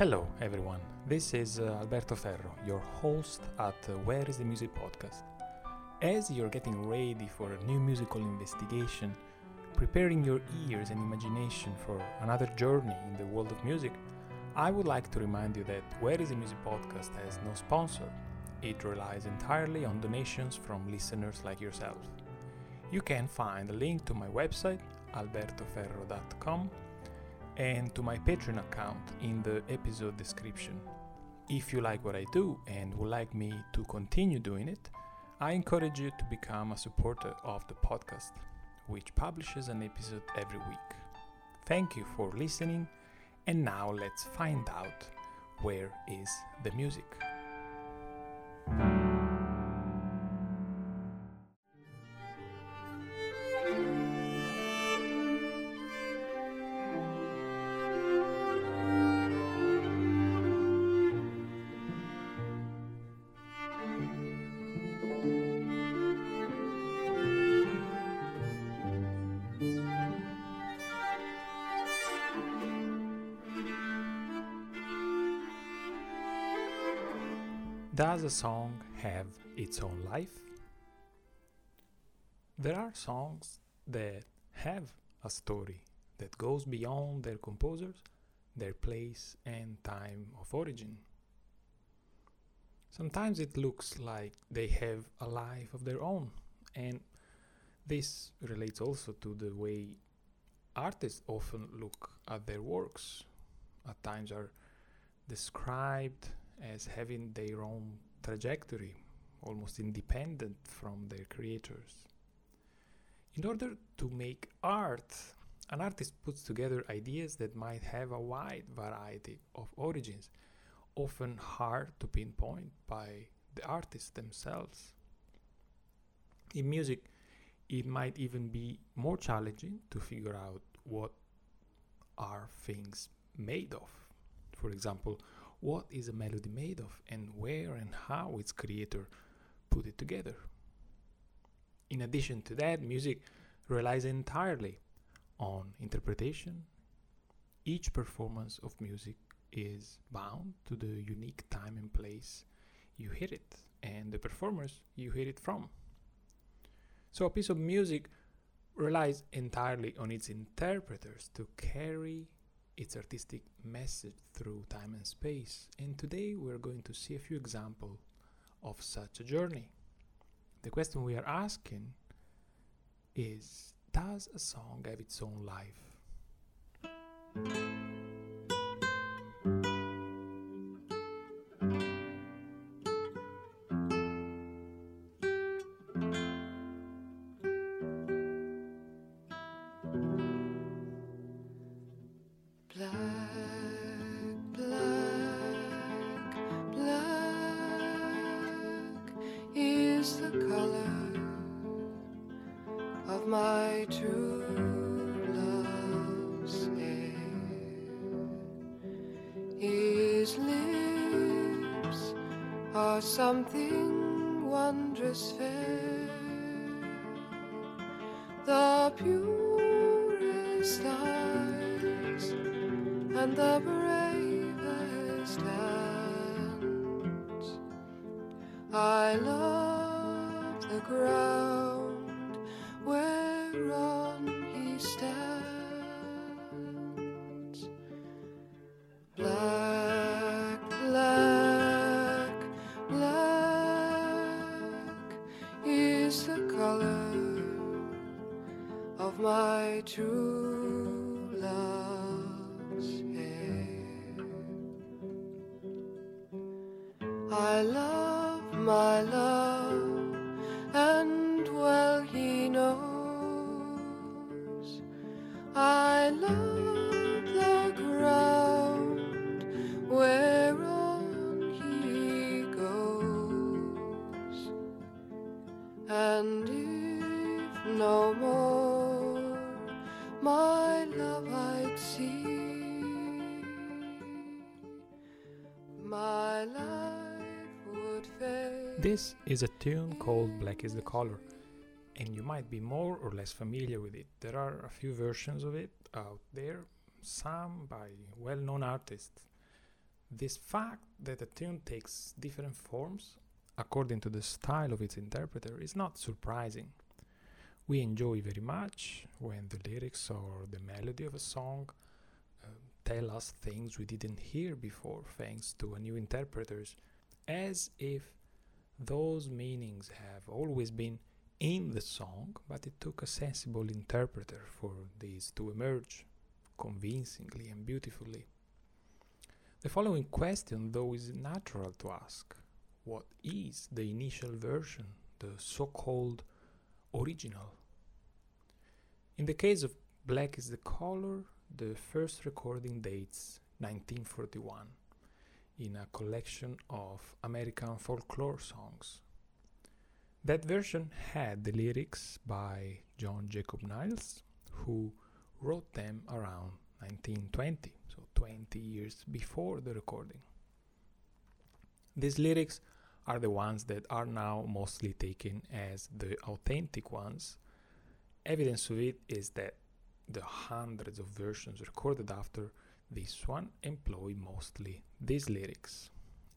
Hello, everyone. This is uh, Alberto Ferro, your host at uh, Where is the Music podcast. As you're getting ready for a new musical investigation, preparing your ears and imagination for another journey in the world of music, I would like to remind you that Where is the Music podcast has no sponsor. It relies entirely on donations from listeners like yourself. You can find a link to my website, albertoferro.com, and to my Patreon account in the episode description. If you like what I do and would like me to continue doing it, I encourage you to become a supporter of the podcast, which publishes an episode every week. Thank you for listening, and now let's find out where is the music. Does a song have its own life? There are songs that have a story that goes beyond their composers, their place, and time of origin. Sometimes it looks like they have a life of their own, and this relates also to the way artists often look at their works. At times are described as having their own trajectory, almost independent from their creators. In order to make art, an artist puts together ideas that might have a wide variety of origins, often hard to pinpoint by the artists themselves. In music, it might even be more challenging to figure out what are things made of. For example, what is a melody made of and where and how its creator put it together. In addition to that, music relies entirely on interpretation. Each performance of music is bound to the unique time and place you hear it and the performers you hear it from. So, a piece of music relies entirely on its interpreters to carry its artistic message through time and space. And today we're going to see a few examples of such a journey. The question we are asking is Does a song have its own life? Are something wondrous fair. The purest eyes and the And if no more my love I'd see, my life would fade. This is a tune called Black is the Color, and you might be more or less familiar with it. There are a few versions of it out there, some by well known artists. This fact that a tune takes different forms according to the style of its interpreter is not surprising. We enjoy very much when the lyrics or the melody of a song uh, tell us things we didn't hear before thanks to a new interpreters, as if those meanings have always been in the song, but it took a sensible interpreter for these to emerge convincingly and beautifully. The following question, though, is natural to ask What is the initial version, the so called original? In the case of Black is the Color, the first recording dates 1941 in a collection of American folklore songs. That version had the lyrics by John Jacob Niles, who wrote them around 1920, so 20 years before the recording. These lyrics are the ones that are now mostly taken as the authentic ones. Evidence of it is that the hundreds of versions recorded after this one employ mostly these lyrics.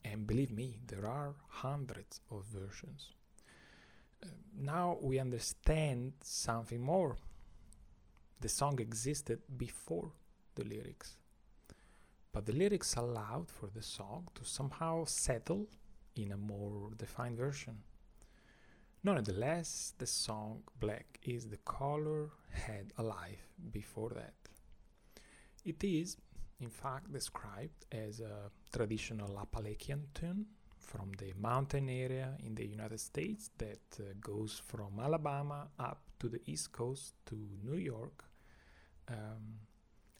And believe me, there are hundreds of versions. Uh, now we understand something more. The song existed before the lyrics. But the lyrics allowed for the song to somehow settle in a more defined version. Nonetheless, the song Black is the Color had a life before that. It is, in fact, described as a traditional Appalachian tune from the mountain area in the United States that uh, goes from Alabama up to the East Coast to New York um,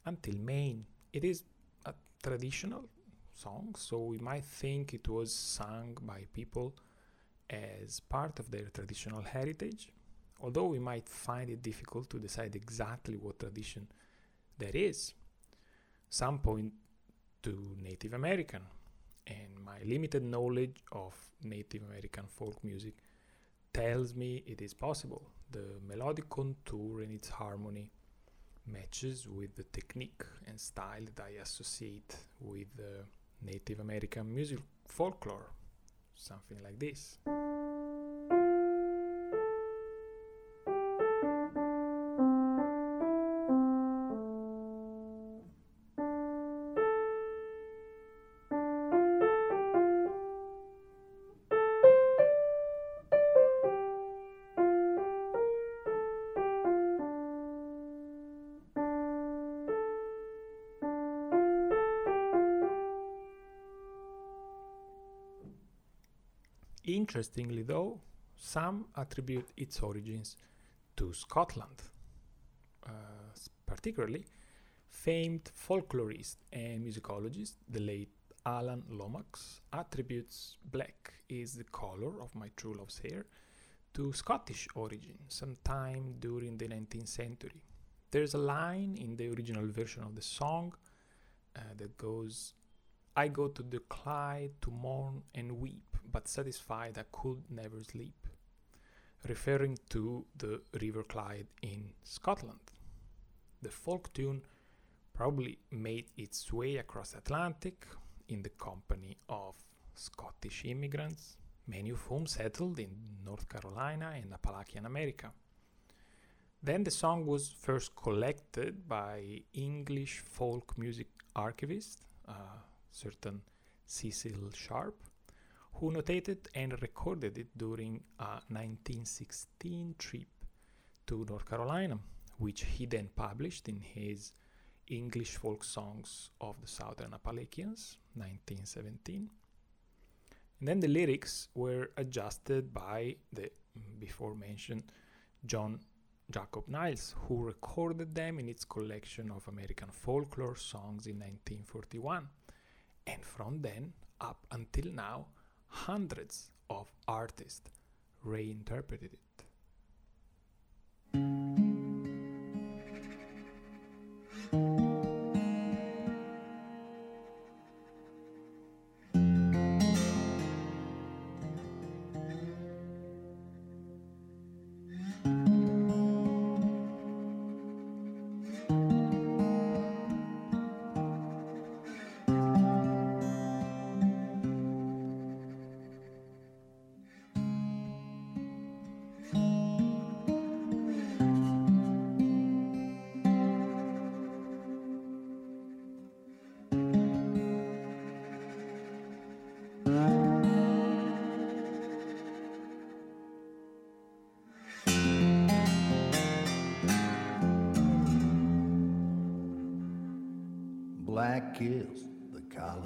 until Maine. It is a traditional song, so we might think it was sung by people as part of their traditional heritage, although we might find it difficult to decide exactly what tradition that is. Some point to Native American, and my limited knowledge of Native American folk music tells me it is possible. The melodic contour and its harmony matches with the technique and style that I associate with uh, Native American music folklore, something like this. Interestingly, though, some attribute its origins to Scotland. Uh, particularly, famed folklorist and musicologist, the late Alan Lomax, attributes black is the color of my true love's hair to Scottish origin sometime during the 19th century. There's a line in the original version of the song uh, that goes, I go to the Clyde to mourn and weep but satisfied I could never sleep, referring to the River Clyde in Scotland. The folk tune probably made its way across Atlantic in the company of Scottish immigrants, many of whom settled in North Carolina and Appalachian America. Then the song was first collected by English folk music archivist, a certain Cecil Sharp, who notated and recorded it during a 1916 trip to North Carolina, which he then published in his English Folk Songs of the Southern Appalachians, 1917. And then the lyrics were adjusted by the before mentioned John Jacob Niles, who recorded them in its collection of American folklore songs in 1941. And from then up until now, hundreds of artists reinterpreted it. Black is the color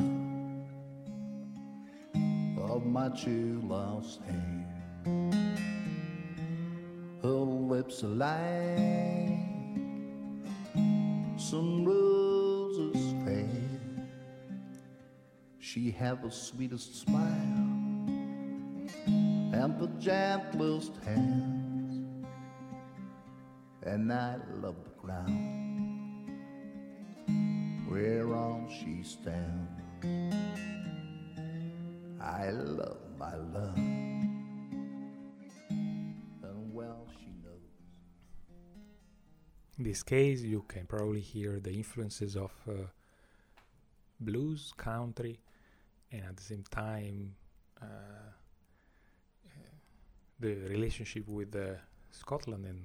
of my true love's hair. Her lips are like some roses fair. She has the sweetest smile and the gentlest hands, and I love the ground whereon she stands. I love my love, and well she knows. In this case, you can probably hear the influences of uh, blues, country, and at the same time, uh, uh, the relationship with uh, Scotland and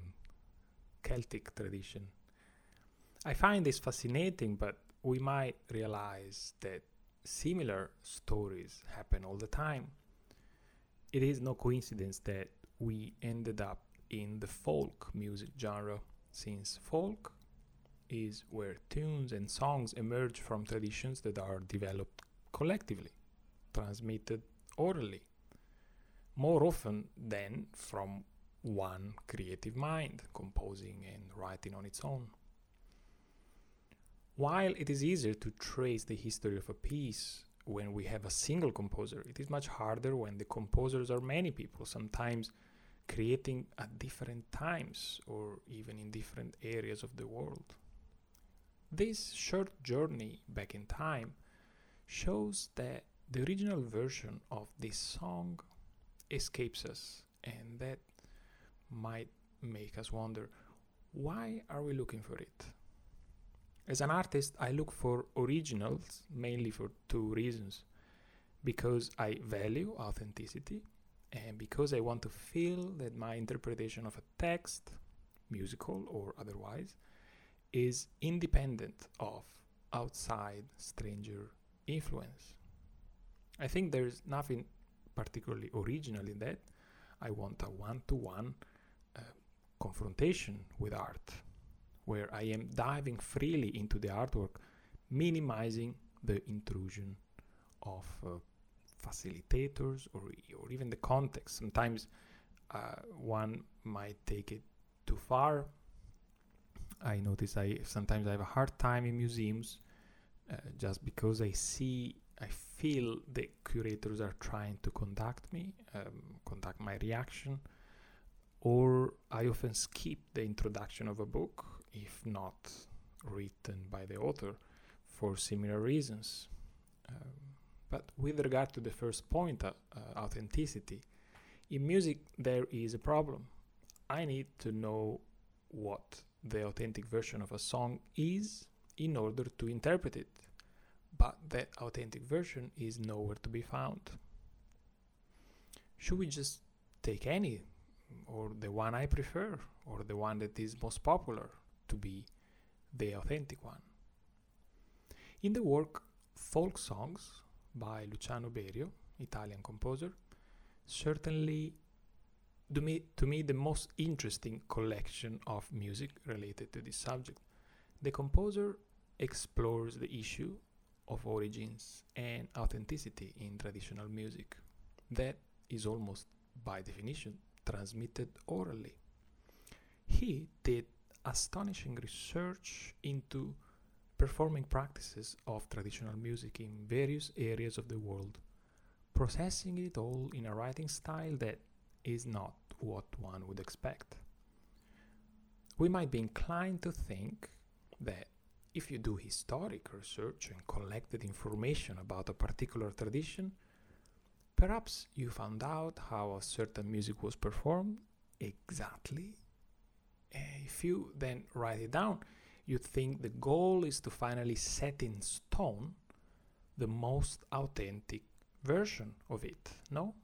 Celtic tradition. I find this fascinating, but we might realize that similar stories happen all the time. It is no coincidence that we ended up in the folk music genre, since folk is where tunes and songs emerge from traditions that are developed collectively, transmitted orally, more often than from one creative mind composing and writing on its own. While it is easier to trace the history of a piece when we have a single composer, it is much harder when the composers are many people, sometimes creating at different times or even in different areas of the world. This short journey back in time shows that the original version of this song escapes us, and that might make us wonder why are we looking for it? As an artist, I look for originals mainly for two reasons because I value authenticity and because I want to feel that my interpretation of a text, musical or otherwise, is independent of outside stranger influence. I think there's nothing particularly original in that. I want a one to one confrontation with art where I am diving freely into the artwork, minimizing the intrusion of uh, facilitators or, or even the context. Sometimes uh, one might take it too far. I notice I sometimes I have a hard time in museums uh, just because I see, I feel the curators are trying to conduct me, um, conduct my reaction, or I often skip the introduction of a book if not written by the author for similar reasons. Um, but with regard to the first point, uh, uh, authenticity, in music there is a problem. I need to know what the authentic version of a song is in order to interpret it, but that authentic version is nowhere to be found. Should we just take any, or the one I prefer, or the one that is most popular, to be the authentic one. In the work Folk Songs by Luciano Berio, Italian composer, certainly to me, to me the most interesting collection of music related to this subject. The composer explores the issue of origins and authenticity in traditional music that is almost by definition transmitted orally. He did astonishing research into performing practices of traditional music in various areas of the world, processing it all in a writing style that is not what one would expect. We might be inclined to think that if you do historic research and collected information about a particular tradition, perhaps you found out how a certain music was performed exactly if you then write it down, you think the goal is to finally set in stone the most authentic version of it, no?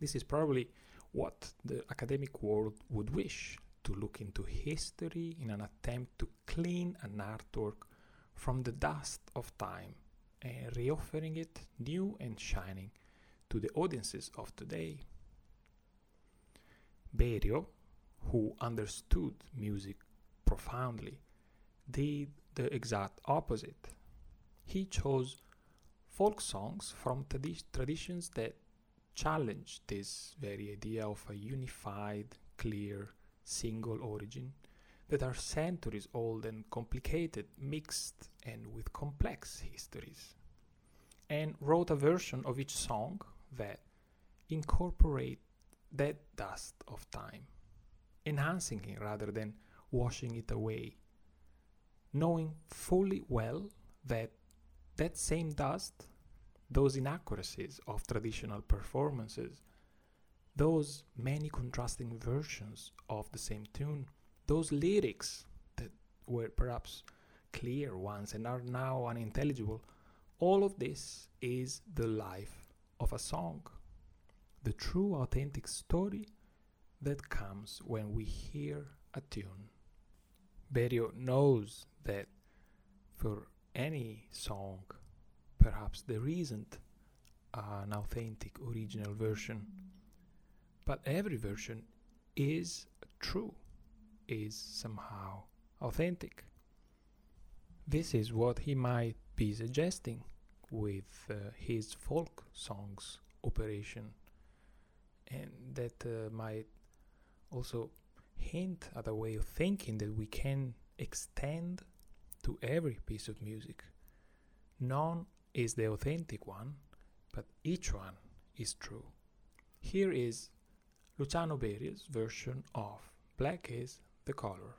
This is probably what the academic world would wish to look into history in an attempt to clean an artwork from the dust of time and reoffering it new and shining to the audiences of today. Berio who understood music profoundly, did the exact opposite. He chose folk songs from tradi- traditions that challenge this very idea of a unified, clear, single origin that are centuries old and complicated, mixed, and with complex histories. And wrote a version of each song that incorporate that dust of time, enhancing it rather than washing it away, knowing fully well that that same dust, those inaccuracies of traditional performances, those many contrasting versions of the same tune, those lyrics that were perhaps clear once and are now unintelligible, all of this is the life of a song, the true authentic story that comes when we hear a tune. Berio knows that for any song, perhaps there isn't an authentic original version, but every version is true, is somehow authentic. This is what he might be suggesting with uh, his folk songs operation, and that uh, might also hint at a way of thinking that we can extend to every piece of music. None is the authentic one, but each one is true. Here is Luciano Berio's version of Black is the Color.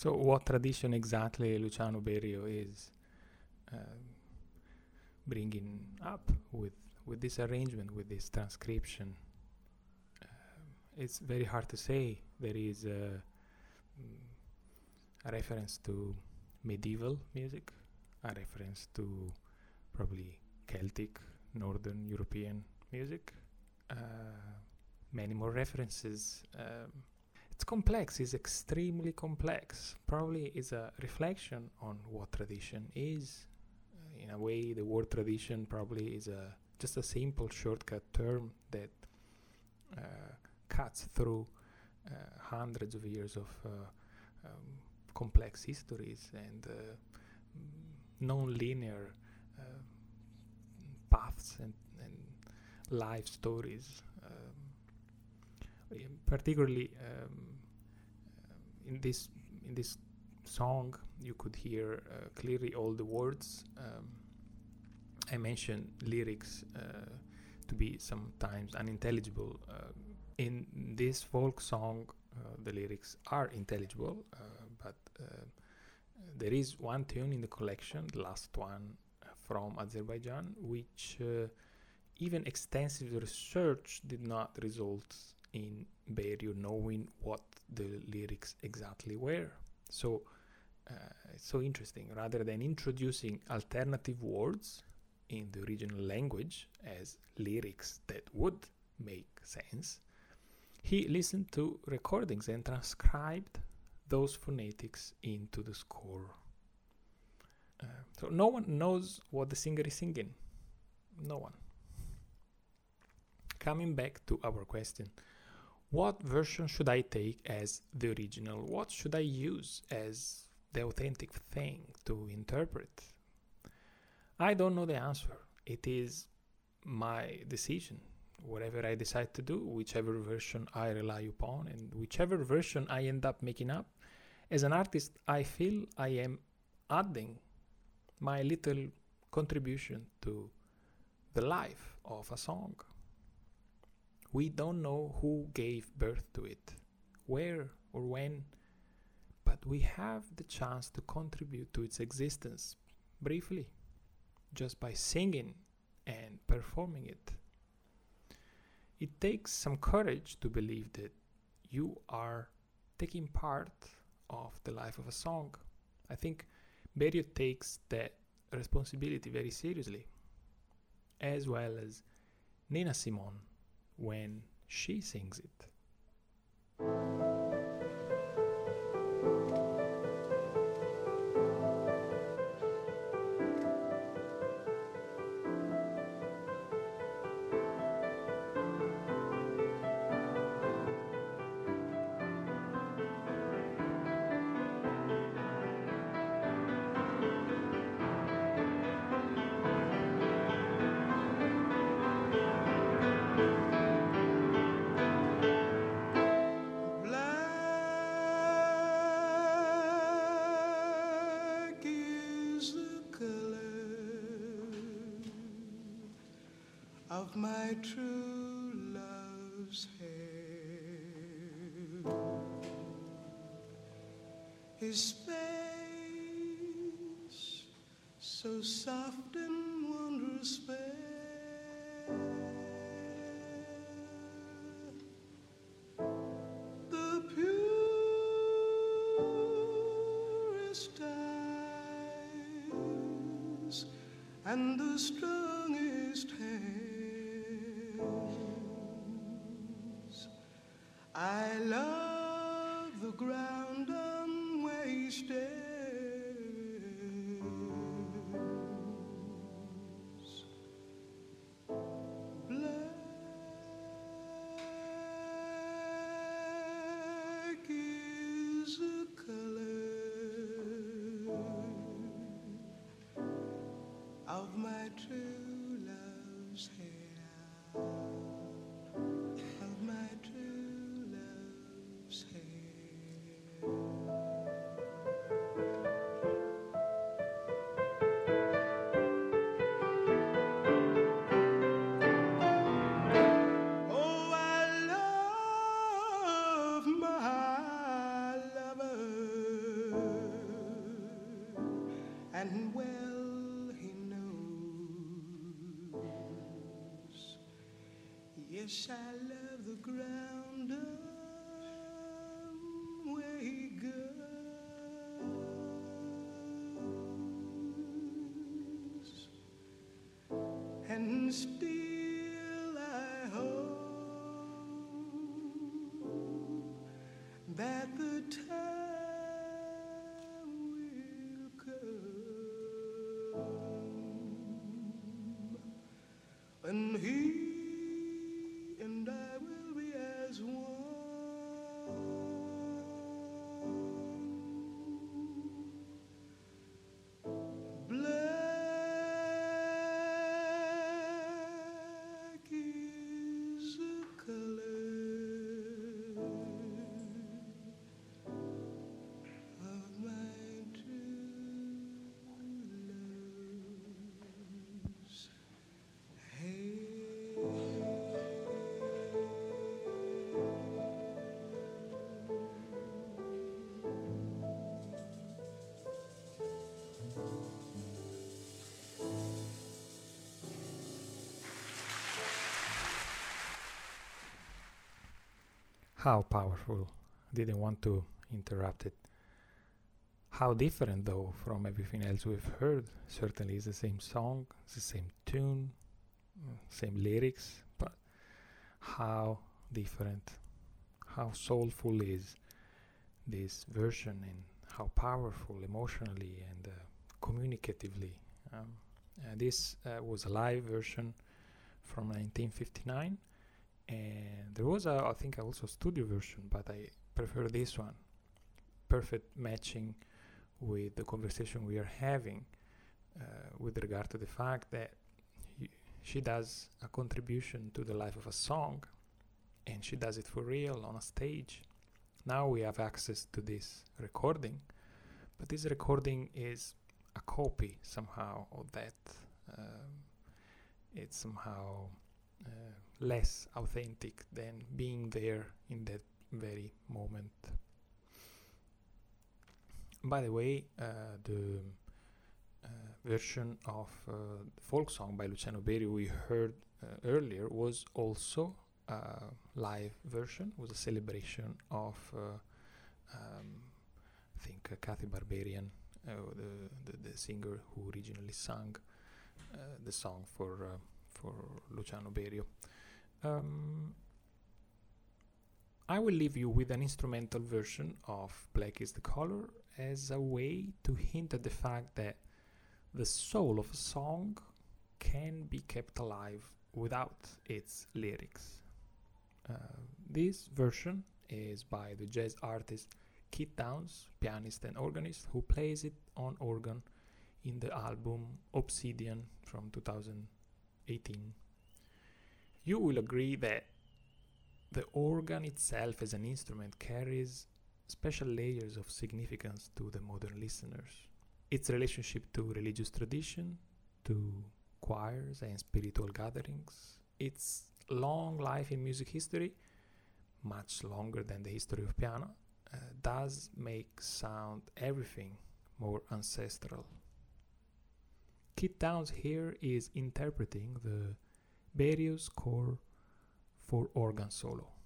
So, what tradition exactly Luciano Berio is uh, bringing up with with this arrangement, with this transcription? Uh, it's very hard to say. There is a, mm, a reference to medieval music, a reference to probably Celtic, Northern European music, uh, many more references. Um, it's complex, it's extremely complex. Probably is a reflection on what tradition is. In a way, the word tradition probably is a just a simple shortcut term that uh, cuts through uh, hundreds of years of uh, um, complex histories and uh, mm, non-linear uh, paths and, and life stories. Um, particularly um, in this in this song, you could hear uh, clearly all the words. Um, I mentioned lyrics uh, to be sometimes unintelligible. Uh, in this folk song, uh, the lyrics are intelligible, uh, but there is one tune in the collection, the last one from Azerbaijan, which even extensive research did not result in Berio knowing what the lyrics exactly were. So uh, it's so interesting. Rather than introducing alternative words in the original language as lyrics that would make sense, he listened to recordings and transcribed those phonetics into the score. Uh, so no one knows what the singer is singing. No one. Coming back to our question, what version should I take as the original? What should I use as the authentic thing to interpret? I don't know the answer. It is my decision. Whatever I decide to do, whichever version I rely upon, and whichever version I end up making up, as an artist, I feel I am adding my little contribution to the life of a song. We don't know who gave birth to it, where or when, but we have the chance to contribute to its existence briefly, just by singing and performing it. It takes some courage to believe that you are taking part of the life of a song. I think Berio takes that responsibility very seriously, as well as Nina Simone when she sings it. Of my true love's hair. His face, so soft and wondrous fair. The purest eyes and the strongest I love the ground where he goes, and still How powerful. Didn't want to interrupt it. How different, though, from everything else we've heard. Certainly, it's the same song, it's the same tune, same lyrics, but how different, how soulful is this version, and how powerful emotionally and uh, communicatively. Um, uh, this uh, was a live version from 1959 and there was a i think also studio version but i prefer this one. Perfect matching with the conversation we are having uh, with regard to the fact that he, she does a contribution to the life of a song and she does it for real on a stage. Now we have access to this recording but this recording is a copy somehow of that um, it's somehow uh, less authentic than being there in that very moment. By the way, uh, the uh, version of uh, the folk song by Luciano Berio we heard uh, earlier was also a live version, was a celebration of, uh, um, I think, Cathy Berberian, the, the, the singer who originally sang the song for for Luciano Berio. Um, I will leave you with an instrumental version of Black is the Color as a way to hint at the fact that the soul of a song can be kept alive without its lyrics. Uh, this version is by the jazz artist Kit Downes, pianist and organist, who plays it on organ in the album Obsidian from 2018. You will agree that the organ itself as an instrument carries special layers of significance to the modern listeners. Its relationship to religious tradition, to choirs and spiritual gatherings, its long life in music history, much longer than the history of piano, uh, does make sound everything more ancestral. Kit Downes here is interpreting the Berio score for organ solo.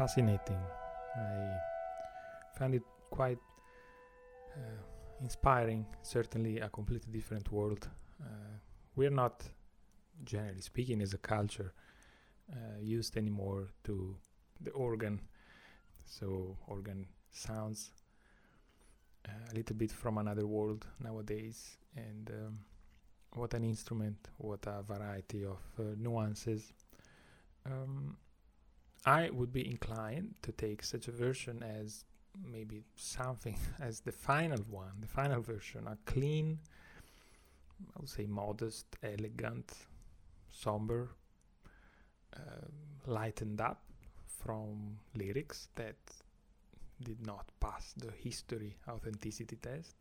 Fascinating. I found it quite uh, inspiring, certainly a completely different world. Uh, we're not, generally speaking, as a culture, uh, used anymore to the organ. So, organ sounds uh, a little bit from another world nowadays. And um, what an instrument, what a variety of uh, nuances. Um, I would be inclined to take such a version as maybe something as the final one, the final version, a clean, I would say modest, elegant, somber, uh, lightened up from lyrics that did not pass the history authenticity test.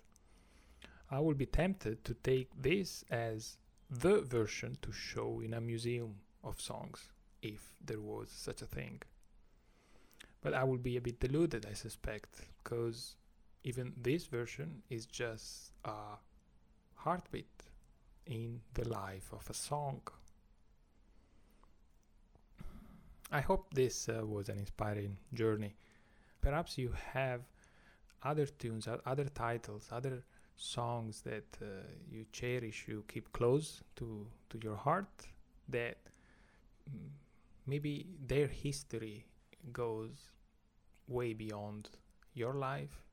I will be tempted to take this as the version to show in a museum of songs, if there was such a thing. But I will be a bit deluded, I suspect, because even this version is just a heartbeat in the life of a song. I hope this uh, was an inspiring journey. Perhaps you have other tunes, other titles, other songs that uh, you cherish, you keep close to, to your heart, that mm, maybe their history goes way beyond your life,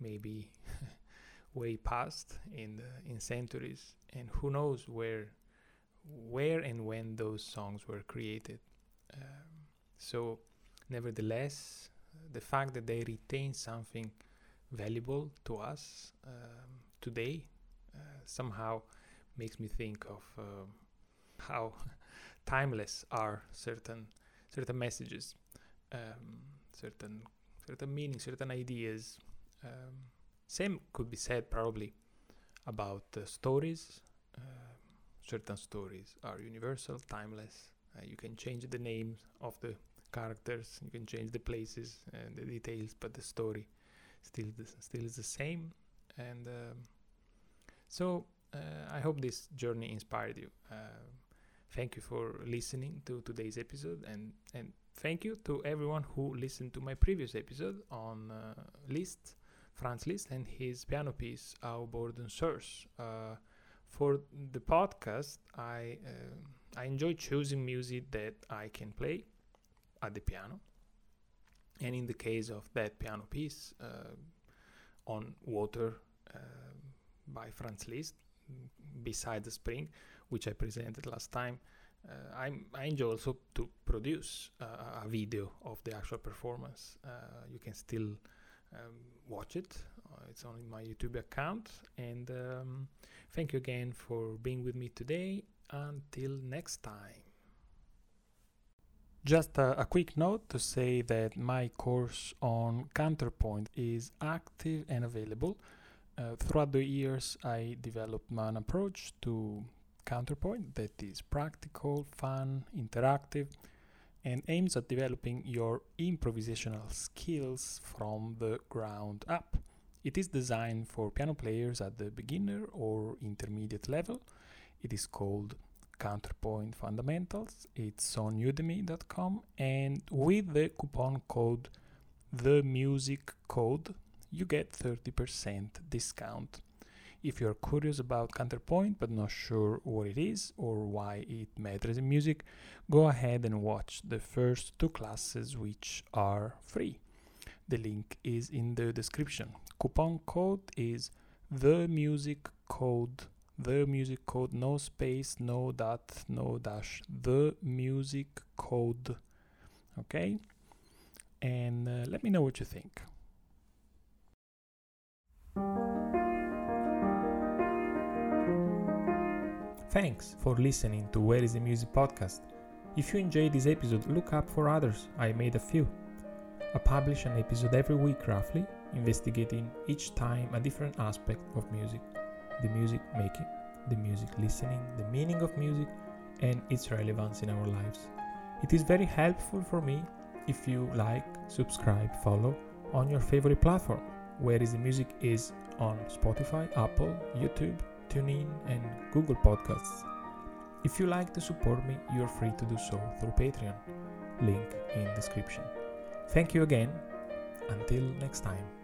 maybe way past in the, in centuries, and who knows where where and when those songs were created. Um, so, nevertheless, the fact that they retain something valuable to us um, today uh, somehow makes me think of um, how timeless are certain certain messages, um, certain certain meanings, certain ideas. Um, same could be said probably about uh, stories. Uh, certain stories are universal, timeless. Uh, you can change the names of the characters, you can change the places and the details, but the story still the, still is the same. And um, so uh, I hope this journey inspired you. Thank you for listening to today's episode, and and thank you to everyone who listened to my previous episode on uh, Liszt, Franz Liszt, and his piano piece Au bord d'une source. Uh, for the podcast, I uh, I enjoy choosing music that I can play at the piano. And in the case of that piano piece uh, on Water uh, by Franz Liszt, beside the spring, which I presented last time, uh, I'm, I enjoy also to produce uh, a video of the actual performance. Uh, you can still um, watch it. Uh, it's on my YouTube account. And um, thank you again for being with me today. Until next time. Just a, a, quick note to say that my course on counterpoint is active and available. Uh, throughout the years, I developed my approach to counterpoint that is practical, fun, interactive, and aims at developing your improvisational skills from the ground up. It is designed for piano players at the beginner or intermediate level. It is called Counterpoint Fundamentals. It's on udemy.com and with the coupon code the music code you get 30% discount. If you're curious about counterpoint but not sure what it is or why it matters in music, go ahead and watch the first two classes which are free. The link is in the description. Coupon code is the music code the music code no space no dot no dash the music code okay and uh, let me know what you think Thanks for listening to Where is the Music podcast. If you enjoyed this episode, look up for others. I made a few. I publish an episode every week roughly, investigating each time a different aspect of music the music making, the music listening, the meaning of music, and its relevance in our lives. It is very helpful for me if you like, subscribe, follow on your favorite platform. Where is the music is on Spotify, Apple, YouTube, TuneIn, and Google Podcasts. If you like to support me, you're free to do so through Patreon. Link in description. Thank you again. Until next time.